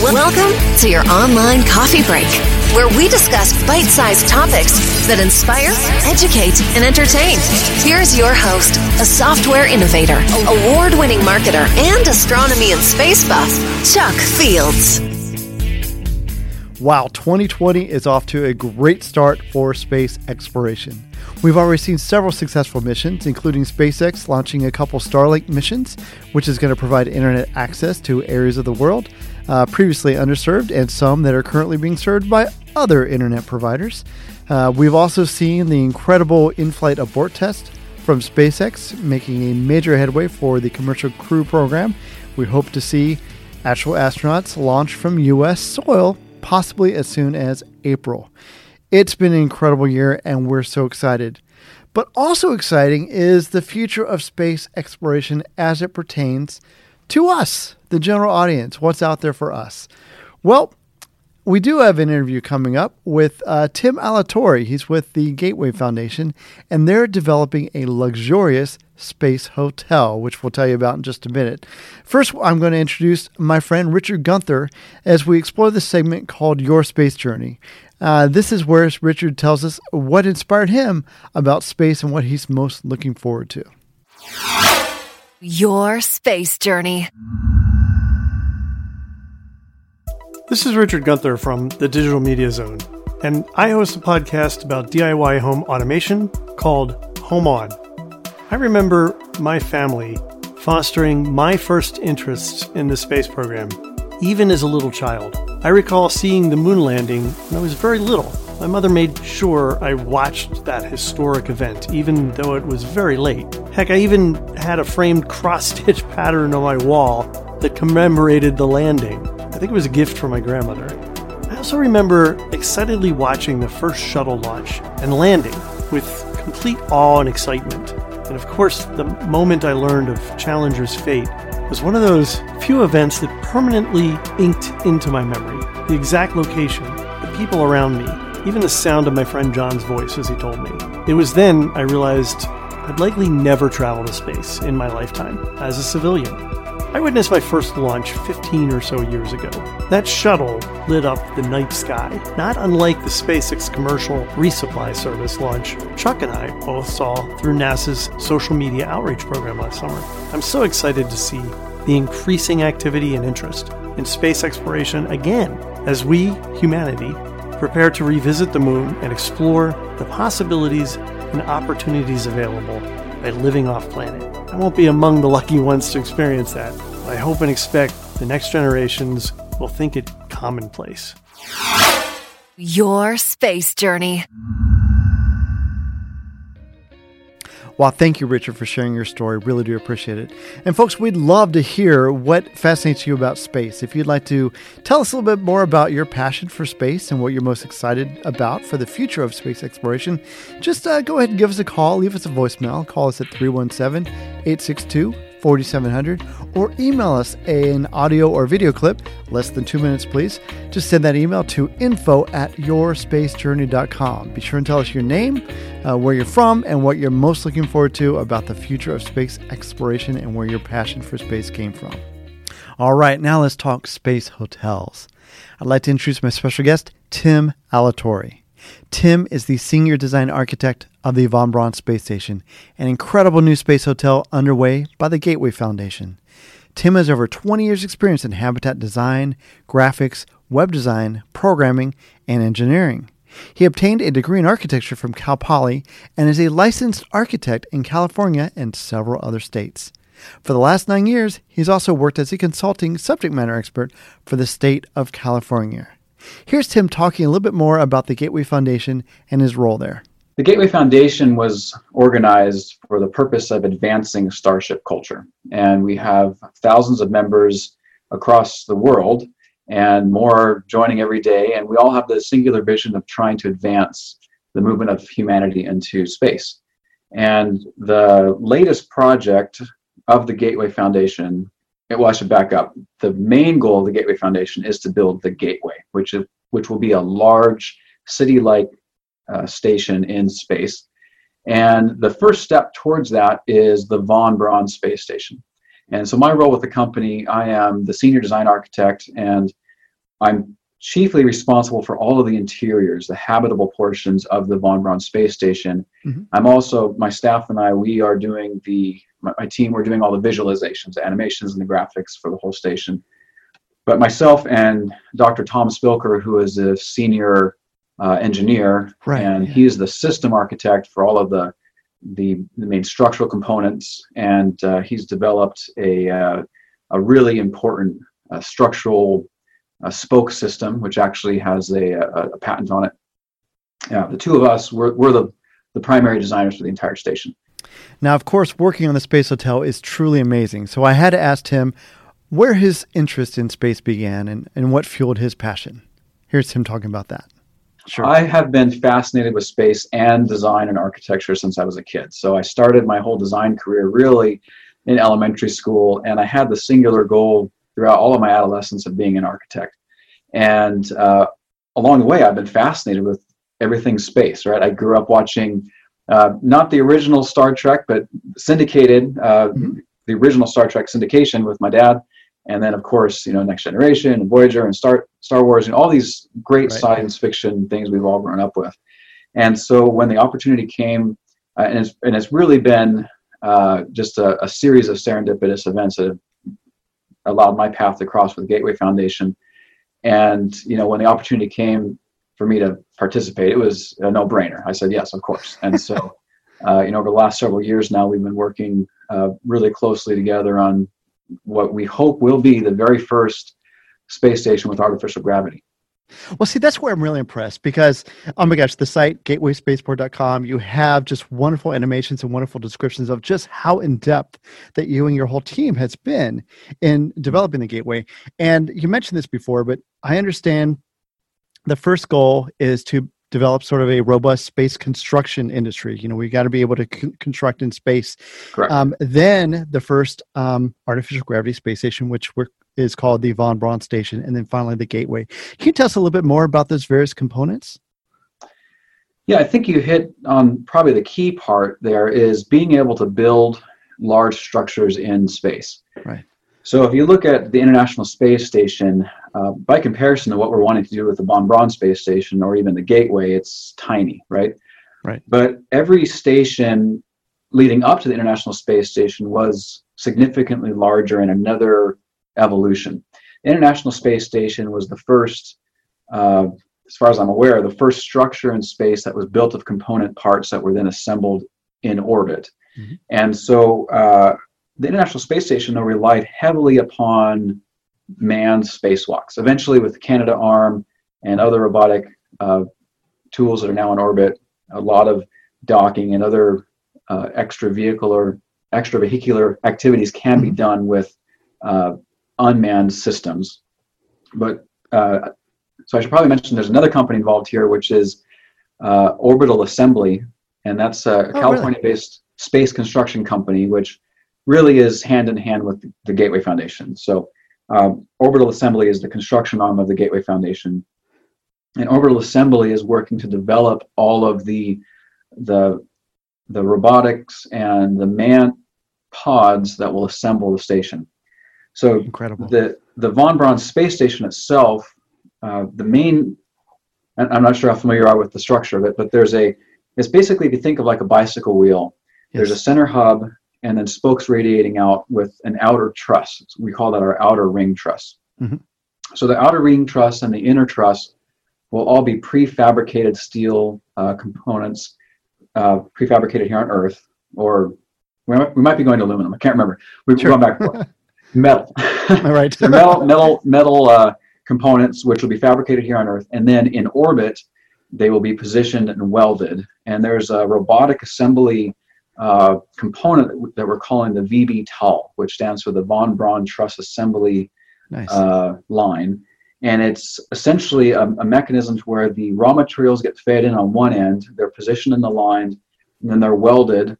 Welcome to your online coffee break, where we discuss bite sized topics that inspire, educate, and entertain. Here's your host, a software innovator, award winning marketer, and astronomy and space buff, Chuck Fields. Wow, 2020 is off to a great start for space exploration. We've already seen several successful missions, including SpaceX launching a couple Starlink missions, which is going to provide internet access to areas of the world uh, previously underserved and some that are currently being served by other internet providers. Uh, we've also seen the incredible in flight abort test from SpaceX, making a major headway for the commercial crew program. We hope to see actual astronauts launch from U.S. soil possibly as soon as April. It's been an incredible year, and we're so excited. But also exciting is the future of space exploration as it pertains to us, the general audience. What's out there for us? Well, we do have an interview coming up with uh, Tim Alatorre. He's with the Gateway Foundation, and they're developing a luxurious Space Hotel, which we'll tell you about in just a minute. First, I'm going to introduce my friend Richard Gunther as we explore the segment called Your Space Journey. Uh, this is where Richard tells us what inspired him about space and what he's most looking forward to. Your Space Journey. This is Richard Gunther from the Digital Media Zone, and I host a podcast about DIY home automation called Home On. I remember my family fostering my first interest in the space program, even as a little child. I recall seeing the moon landing when I was very little. My mother made sure I watched that historic event, even though it was very late. Heck, I even had a framed cross stitch pattern on my wall that commemorated the landing. I think it was a gift from my grandmother. I also remember excitedly watching the first shuttle launch and landing with complete awe and excitement. And of course, the moment I learned of Challenger's fate was one of those few events that permanently inked into my memory. The exact location, the people around me, even the sound of my friend John's voice as he told me. It was then I realized I'd likely never travel to space in my lifetime as a civilian. I witnessed my first launch 15 or so years ago. That shuttle lit up the night sky, not unlike the SpaceX commercial resupply service launch Chuck and I both saw through NASA's social media outreach program last summer. I'm so excited to see the increasing activity and interest in space exploration again as we, humanity, prepare to revisit the moon and explore the possibilities and opportunities available by living off planet. I won't be among the lucky ones to experience that. I hope and expect the next generations will think it commonplace. Your Space Journey. Well, thank you, Richard, for sharing your story. Really do appreciate it. And folks, we'd love to hear what fascinates you about space. If you'd like to tell us a little bit more about your passion for space and what you're most excited about for the future of space exploration, just uh, go ahead and give us a call. Leave us a voicemail. Call us at 317 862 4700 or email us an audio or video clip, less than two minutes, please. Just send that email to info at yourspacejourney.com. Be sure and tell us your name, uh, where you're from, and what you're most looking forward to about the future of space exploration and where your passion for space came from. All right, now let's talk space hotels. I'd like to introduce my special guest, Tim Alatorre. Tim is the senior design architect of the Von Braun Space Station, an incredible new space hotel underway by the Gateway Foundation. Tim has over 20 years' experience in habitat design, graphics, web design, programming, and engineering. He obtained a degree in architecture from Cal Poly and is a licensed architect in California and several other states. For the last nine years, he's also worked as a consulting subject matter expert for the state of California. Here's Tim talking a little bit more about the Gateway Foundation and his role there. The Gateway Foundation was organized for the purpose of advancing Starship culture. And we have thousands of members across the world and more joining every day. And we all have the singular vision of trying to advance the movement of humanity into space. And the latest project of the Gateway Foundation well, I should back up. The main goal of the Gateway Foundation is to build the Gateway, which is which will be a large city-like uh, station in space. And the first step towards that is the Von Braun space station. And so my role with the company, I am the senior design architect, and I'm chiefly responsible for all of the interiors, the habitable portions of the von Braun space station. Mm-hmm. I'm also my staff and I. We are doing the my, my, team. We're doing all the visualizations, the animations, and the graphics for the whole station. But myself and Dr. Tom Spilker, who is a senior uh, engineer, right, and yeah. he is the system architect for all of the the, the main structural components, and uh, he's developed a uh, a really important uh, structural a spoke system, which actually has a, a, a patent on it. Yeah, the two of us, we're, we're the, the primary designers for the entire station. Now, of course, working on the Space Hotel is truly amazing. So I had to ask him where his interest in space began and, and what fueled his passion. Here's him talking about that. Sure. I have been fascinated with space and design and architecture since I was a kid. So I started my whole design career really in elementary school, and I had the singular goal throughout all of my adolescence of being an architect. And uh, along the way, I've been fascinated with everything space, right? I grew up watching uh, not the original Star Trek, but syndicated, uh, mm-hmm. the original Star Trek syndication with my dad. And then, of course, you know, Next Generation and Voyager and Star, Star Wars and all these great right. science fiction things we've all grown up with. And so when the opportunity came, uh, and, it's, and it's really been uh, just a, a, series of serendipitous events that have allowed my path to cross with the Gateway Foundation. And you know, when the opportunity came for me to participate, it was a no-brainer. I said yes, of course. And so, uh, you know, over the last several years now, we've been working uh, really closely together on what we hope will be the very first space station with artificial gravity. Well, see, that's where I'm really impressed because, oh my gosh, the site gatewayspaceport.com, you have just wonderful animations and wonderful descriptions of just how in depth that you and your whole team has been in developing the gateway. And you mentioned this before, but I understand the first goal is to develop sort of a robust space construction industry. You know, we got to be able to c- construct in space. Correct. Um, then the first um, artificial gravity space station, which we're is called the Von Braun Station, and then finally the Gateway. Can you tell us a little bit more about those various components? Yeah, I think you hit on probably the key part there is being able to build large structures in space. Right. So if you look at the International Space Station, uh, by comparison to what we're wanting to do with the Von Braun Space Station or even the Gateway, it's tiny, right? Right. But every station leading up to the International Space Station was significantly larger in another evolution. The International Space Station was the first, uh, as far as I'm aware, the first structure in space that was built of component parts that were then assembled in orbit. Mm-hmm. And so uh, the International Space Station, though, relied heavily upon manned spacewalks. Eventually, with the Canadarm and other robotic uh, tools that are now in orbit, a lot of docking and other uh, extra vehicular extra vehicular activities can mm-hmm. be done with uh, unmanned systems. But uh, so I should probably mention there's another company involved here, which is uh, Orbital Assembly, and that's a oh, California-based really? space construction company, which really is hand in hand with the Gateway Foundation. So um, Orbital Assembly is the construction arm of the Gateway Foundation, and Orbital Assembly is working to develop all of the the the robotics and the man pods that will assemble the station. So incredible. The the von Braun space station itself, uh, the main, I'm not sure how familiar you are with the structure of it, but there's a, it's basically if you think of like a bicycle wheel, yes. there's a center hub and then spokes radiating out with an outer truss. We call that our outer ring truss. Mm-hmm. So the outer ring truss and the inner truss will all be prefabricated steel uh, components, uh, prefabricated here on Earth, or we might, we might be going to aluminum. I can't remember. We've sure. gone back and forth. metal. right. metal, metal, metal uh, components, which will be fabricated here on Earth, and then in orbit, they will be positioned and welded. And there's a robotic assembly uh, component that we're calling the VB-TAL, which stands for the Von Braun Truss Assembly nice. uh, line. And it's essentially a, a mechanism where the raw materials get fed in on one end, they're positioned in the line, and then they're welded,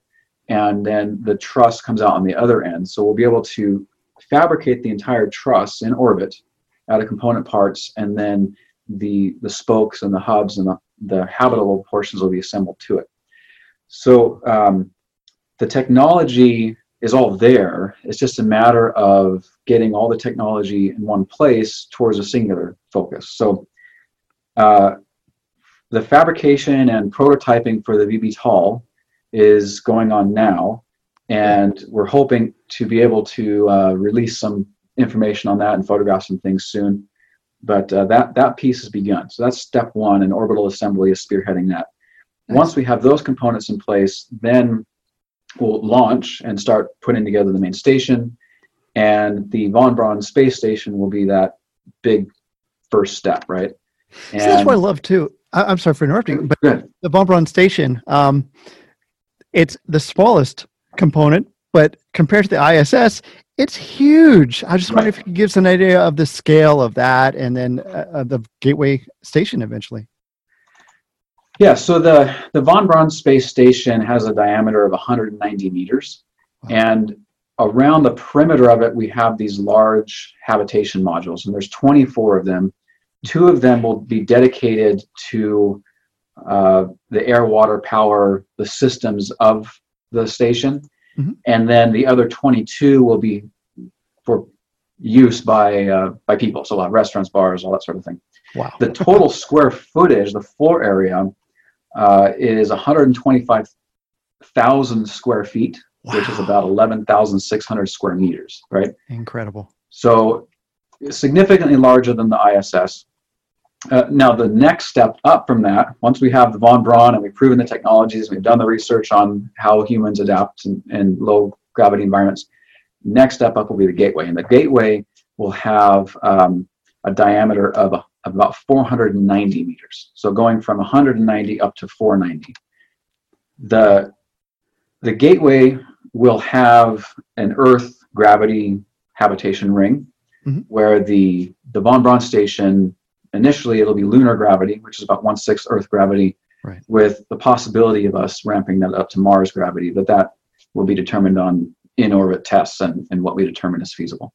and then the truss comes out on the other end. So we'll be able to fabricate the entire truss in orbit out of component parts, and then the the spokes and the hubs and the, the habitable portions will be assembled to it. So um, the technology is all there. It's just a matter of getting all the technology in one place towards a singular focus. So, uh, the fabrication and prototyping for the VB-TAL is going on now, and we're hoping to be able to uh, release some information on that and photographs and things soon. But uh, that that piece has begun. So that's step one, and orbital assembly is spearheading that. Once we have those components in place, then we'll launch and start putting together the main station. And the Von Braun space station will be that big first step, right? And so that's what I love too. I, am sorry for interrupting, but the Von Braun station, um, it's the smallest component, but compared to the ISS, it's huge. I just right. wonder if you could give us an idea of the scale of that and then uh, the Gateway station eventually. Yeah, so the, the Von Braun space station has a diameter of 190 meters. Wow. And around the perimeter of it, we have these large habitation modules, and there's 24 of them. Two of them will be dedicated to uh, the air, water, power, the systems of the station. Mm-hmm. And then the other 22 will be for use by uh, by people, so like restaurants, bars, all that sort of thing. Wow. The total square footage, the floor area, uh, is 125,000 square feet, wow. which is about 11,600 square meters, right? Incredible. So significantly larger than the ISS. Uh, now, the next step up from that, once we have the Von Braun and we've proven the technologies, we've done the research on how humans adapt in, in low gravity environments, next step up will be the gateway. And the gateway will have um, a diameter of about 490 meters. So going from 190 up to 490. The, the gateway will have an Earth gravity habitation ring mm-hmm. where the, the Von Braun station, initially it'll be lunar gravity, which is about one sixth Earth gravity, right. with the possibility of us ramping that up to Mars gravity, but that will be determined on in orbit tests and, and what we determine is feasible.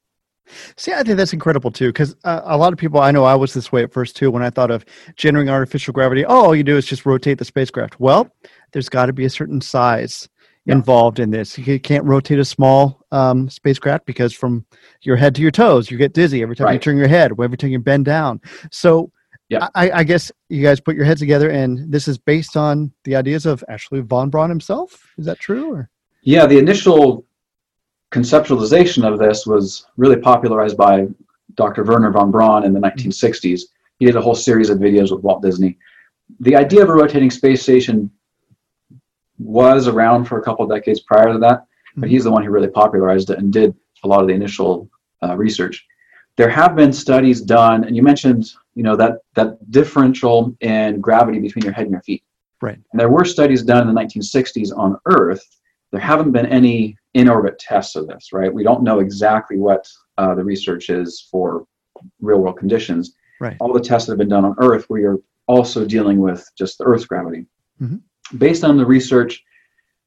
See, I think that's incredible too, because uh, a lot of people I know I was this way at first too. When I thought of generating artificial gravity, oh, all you do is just rotate the spacecraft. Well, there's got to be a certain size yeah. involved in this. You can't rotate a small um, spacecraft because from your head to your toes, you get dizzy every time right. you turn your head, every time you bend down. So, yeah. I, I, guess you guys put your heads together, and this is based on the ideas of actually von Braun himself. Is that true? Or? Yeah, the initial conceptualization of this was really popularized by Dr. Werner von Braun in the 1960s. He did a whole series of videos with Walt Disney. The idea of a rotating space station was around for a couple of decades prior to that, but he's the one who really popularized it and did a lot of the initial uh, research. There have been studies done, and you mentioned, you know, that that differential in gravity between your head and your feet. Right. And there were studies done in the 1960s on Earth. There haven't been any in orbit tests of this, right? We don't know exactly what uh, the research is for real world conditions. Right. All the tests that have been done on Earth, we are also dealing with just the Earth's gravity. Mm-hmm. Based on the research,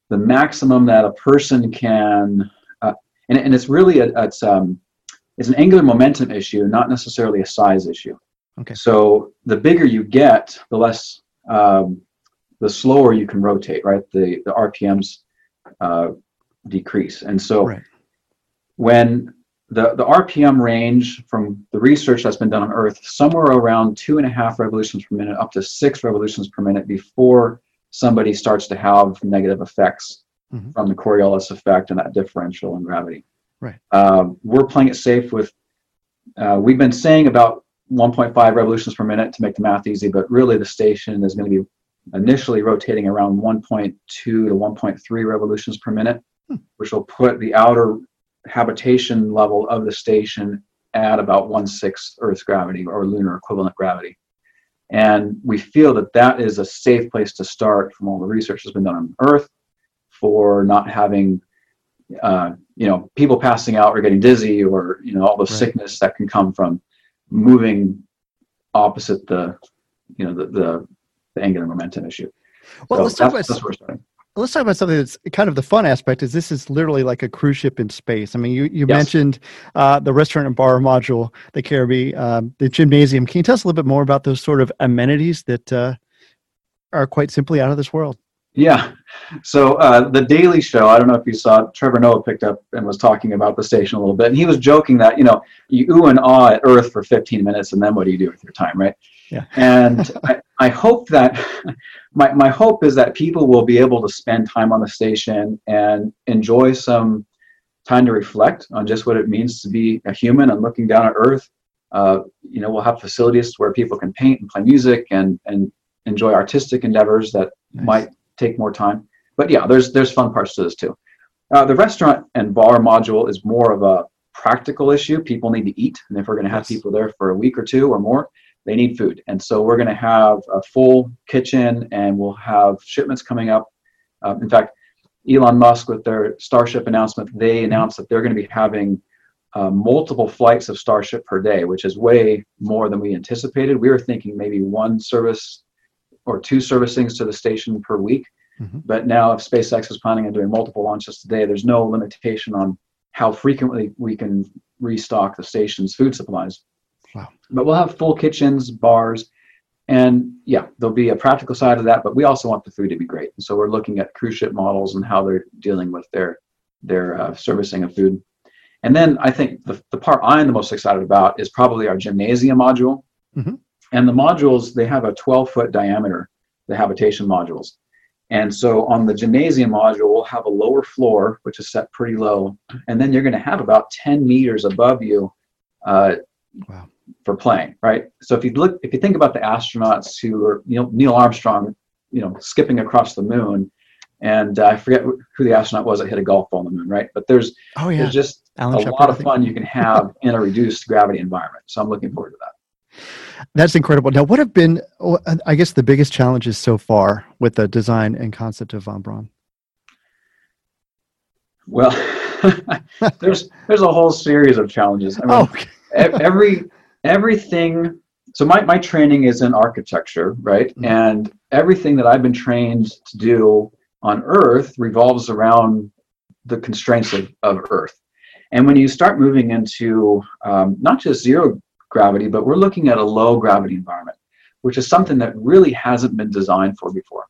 the maximum that a person can, uh, and, and it's really a, it's um, it's an angular momentum issue, not necessarily a size issue. Okay. So the bigger you get, the less, um, the slower you can rotate, right? The the RPMs uh, decrease. And so right. when the, the RPM range from the research that's been done on Earth, somewhere around two and a half revolutions per minute up to six revolutions per minute before somebody starts to have negative effects mm-hmm. from the Coriolis effect and that differential in gravity. Right. Um, we're playing it safe with, uh, we've been saying about 1.5 revolutions per minute to make the math easy, but really the station is going to be initially rotating around 1.2 to 1.3 revolutions per minute which will put the outer habitation level of the station at about one sixth Earth's gravity or lunar equivalent gravity. And we feel that that is a safe place to start from all the research that's been done on Earth for not having, uh, you know, people passing out or getting dizzy or, you know, all the right. sickness that can come from moving opposite the, you know, the, the, the angular momentum issue. Well, so let's talk about, that's where we're starting let's talk about something that's kind of the fun aspect is this is literally like a cruise ship in space. I mean, you, you yes. mentioned uh, the restaurant and bar module, the Caribbean, um, the gymnasium. Can you tell us a little bit more about those sort of amenities that uh, are quite simply out of this world? Yeah. So uh, the Daily Show, I don't know if you saw Trevor Noah picked up and was talking about the station a little bit, and he was joking that you know you ooh and ah at Earth for 15 minutes, and then what do you do with your time, right? Yeah. And I, I hope that my my hope is that people will be able to spend time on the station and enjoy some time to reflect on just what it means to be a human and looking down at Earth. Uh, you know, we'll have facilities where people can paint and play music and and enjoy artistic endeavors that nice. might take more time. But yeah, there's there's fun parts to this too. Uh, the restaurant and bar module is more of a practical issue. People need to eat, and if we're going to have yes. people there for a week or two or more, they need food. And so we're going to have a full kitchen, and we'll have shipments coming up. Uh, in fact, Elon Musk, with their Starship announcement, they announced that they're going to be having uh, multiple flights of Starship per day, which is way more than we anticipated. We were thinking maybe one service or two servicings to the station per week. Mm-hmm. But now, if SpaceX is planning on doing multiple launches today, there's no limitation on how frequently we can restock the station's food supplies. Wow. But we'll have full kitchens, bars, and yeah, there'll be a practical side of that. But we also want the food to be great, and so we're looking at cruise ship models and how they're dealing with their their uh, servicing of food. And then I think the, the part I'm the most excited about is probably our gymnasium module. Mm-hmm. And the modules, they have a 12 foot diameter, the habitation modules. And so on the gymnasium module, we'll have a lower floor, which is set pretty low. And then you're going to have about 10 meters above you uh, wow. For playing, right? So if you look, if you think about the astronauts who are Neil, Neil Armstrong, you know, skipping across the moon, and uh, I forget who the astronaut was that hit a golf ball on the moon, right? But there's, oh, yeah. there's just Alan a Shepard, lot of fun you can have in a reduced gravity environment. So I'm looking forward to that. That's incredible. Now, what have been, oh, I guess, the biggest challenges so far with the design and concept of Von Braun? Well, there's there's a whole series of challenges. I mean, oh, okay. every everything. So my my training is in architecture, right? Mm-hmm. And everything that I've been trained to do on Earth revolves around the constraints of, of Earth. And when you start moving into um, not just zero gravity, but we're looking at a low gravity environment, which is something that really hasn't been designed for before.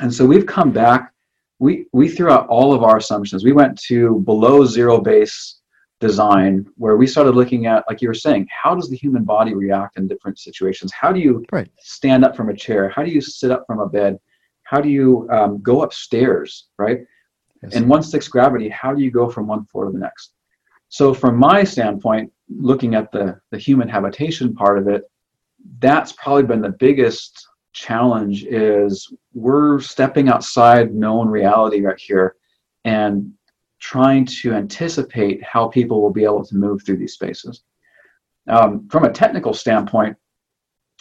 And so we've come back, we, we threw out all of our assumptions. We went to below zero base design where we started looking at, like you were saying, how does the human body react in different situations? How do you right. stand up from a chair? How do you sit up from a bed? How do you um, go upstairs, right? Yes. In one six gravity, how do you go from one floor to the next? So from my standpoint, looking at the, the human habitation part of it, that's probably been the biggest challenge is we're stepping outside known reality right here and trying to anticipate how people will be able to move through these spaces. Um, from a technical standpoint,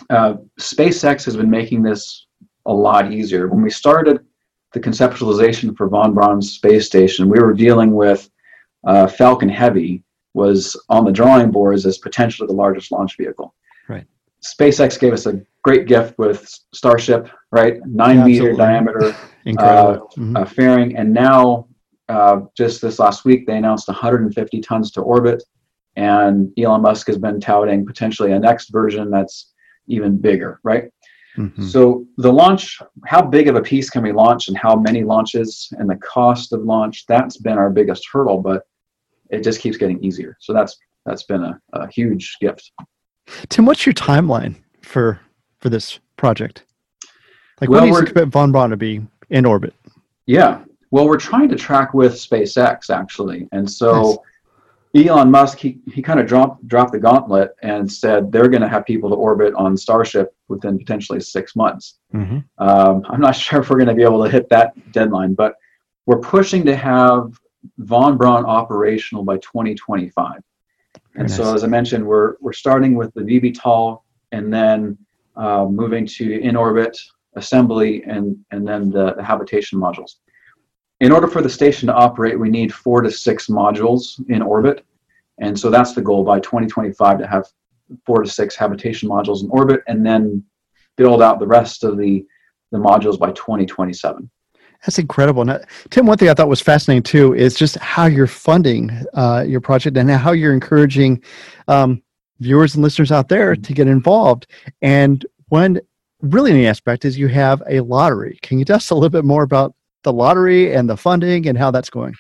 uh, SpaceX has been making this a lot easier. When we started the conceptualization for Von Braun's space station, we were dealing with uh, Falcon Heavy, was on the drawing boards as potentially the largest launch vehicle. Right. SpaceX gave us a great gift with Starship, right? Nine yeah, meter diameter Incredible. Uh, mm-hmm. uh, fairing, and now uh, just this last week they announced 150 tons to orbit, and Elon Musk has been touting potentially a next version that's even bigger, right? Mm-hmm. So the launch, how big of a piece can we launch, and how many launches, and the cost of launch, that's been our biggest hurdle, but it just keeps getting easier. So that's that's been a, a huge gift. Tim, what's your timeline for for this project? Like, well, when do you expect Von Braun to be in orbit? Yeah, well, we're trying to track with SpaceX actually, and so nice. Elon Musk he, he kind of dropped dropped the gauntlet and said they're going to have people to orbit on Starship within potentially six months. Mm-hmm. Um, I'm not sure if we're going to be able to hit that deadline, but we're pushing to have Von Braun operational by 2025. Very and nice. so, as I mentioned, we're we're starting with the VTOL and then uh, moving to in orbit assembly and and then the, the habitation modules. In order for the station to operate, we need four to six modules in orbit, and so that's the goal by 2025 to have four to six habitation modules in orbit, and then build out the rest of the the modules by 2027. That's incredible. Now, Tim, one thing I thought was fascinating too is just how you're funding uh, your project and how you're encouraging um, viewers and listeners out there to get involved. And one really neat aspect is you have a lottery. Can you tell us a little bit more about the lottery and the funding and how that's going?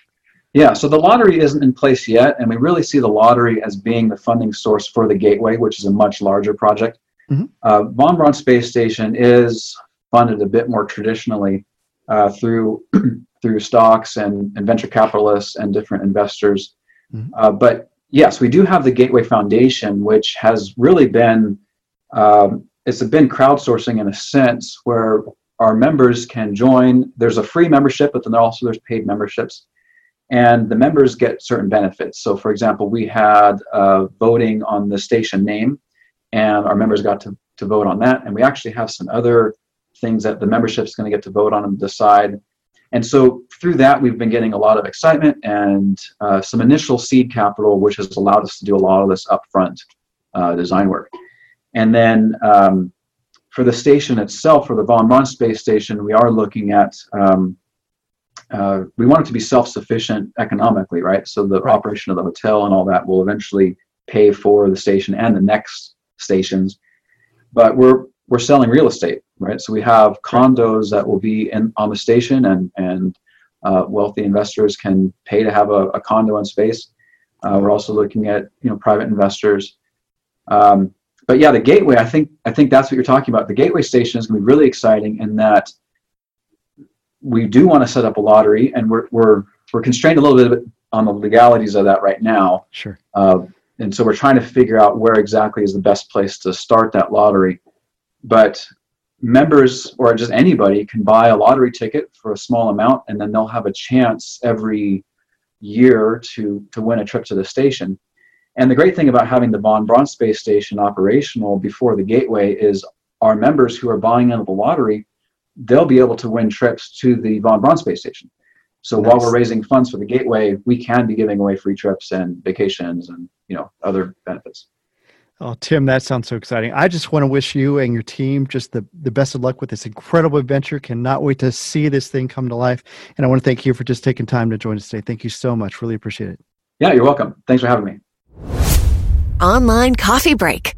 Yeah, so the lottery isn't in place yet, and we really see the lottery as being the funding source for the Gateway, which is a much larger project. Mm-hmm. Uh, Von Braun Space Station is funded a bit more traditionally uh, through through stocks and, and venture capitalists and different investors. Mm-hmm. Uh, but yes, we do have the Gateway Foundation, which has really been um, it's been crowdsourcing in a sense where our members can join. There's a free membership, but then also there's paid memberships, and the members get certain benefits. So, for example, we had uh, voting on the station name, and our members got to to vote on that. And we actually have some other things that the membership is going to get to vote on and decide. And so through that, we've been getting a lot of excitement and uh, some initial seed capital, which has allowed us to do a lot of this upfront uh, design work. And then um, for the station itself, for the Von Braun space station, we are looking at um, uh, we want it to be self-sufficient economically, right? So the right. operation of the hotel and all that will eventually pay for the station and the next stations. But we're we're selling real estate, right? So we have condos that will be in on the station, and and uh, wealthy investors can pay to have a, a condo in space. Uh, we're also looking at you know private investors. Um, but yeah, the gateway. I think I think that's what you're talking about. The gateway station is going to be really exciting in that we do want to set up a lottery, and we're we're we're constrained a little bit on the legalities of that right now. Sure. Uh, and so we're trying to figure out where exactly is the best place to start that lottery. But members or just anybody can buy a lottery ticket for a small amount, and then they'll have a chance every year to to win a trip to the station. And the great thing about having the Von Braun space station operational before the gateway is our members who are buying into the lottery, they'll be able to win trips to the Von Braun space station. So nice. while we're raising funds for the gateway, we can be giving away free trips and vacations and you know other benefits. Oh, Tim, that sounds so exciting. I just want to wish you and your team just the, the best of luck with this incredible adventure. Cannot wait to see this thing come to life. And I want to thank you for just taking time to join us today. Thank you so much. Really appreciate it. Yeah, you're welcome. Thanks for having me. Online coffee break.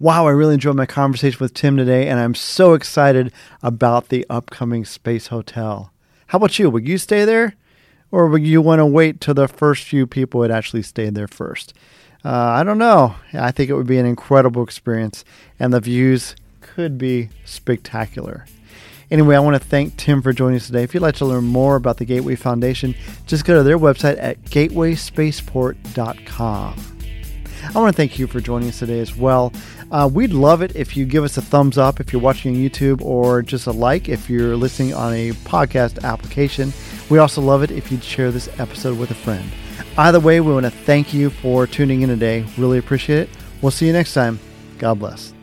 Wow, I really enjoyed my conversation with Tim today, and I'm so excited about the upcoming Space Hotel. How about you? Would you stay there? Or would you want to wait till the first few people had actually stayed there first? Uh, I don't know. I think it would be an incredible experience, and the views could be spectacular. Anyway, I want to thank Tim for joining us today. If you'd like to learn more about the Gateway Foundation, just go to their website at gatewayspaceport.com. I want to thank you for joining us today as well. Uh, we'd love it if you give us a thumbs up if you're watching on YouTube or just a like if you're listening on a podcast application. We also love it if you'd share this episode with a friend. Either way, we want to thank you for tuning in today. Really appreciate it. We'll see you next time. God bless.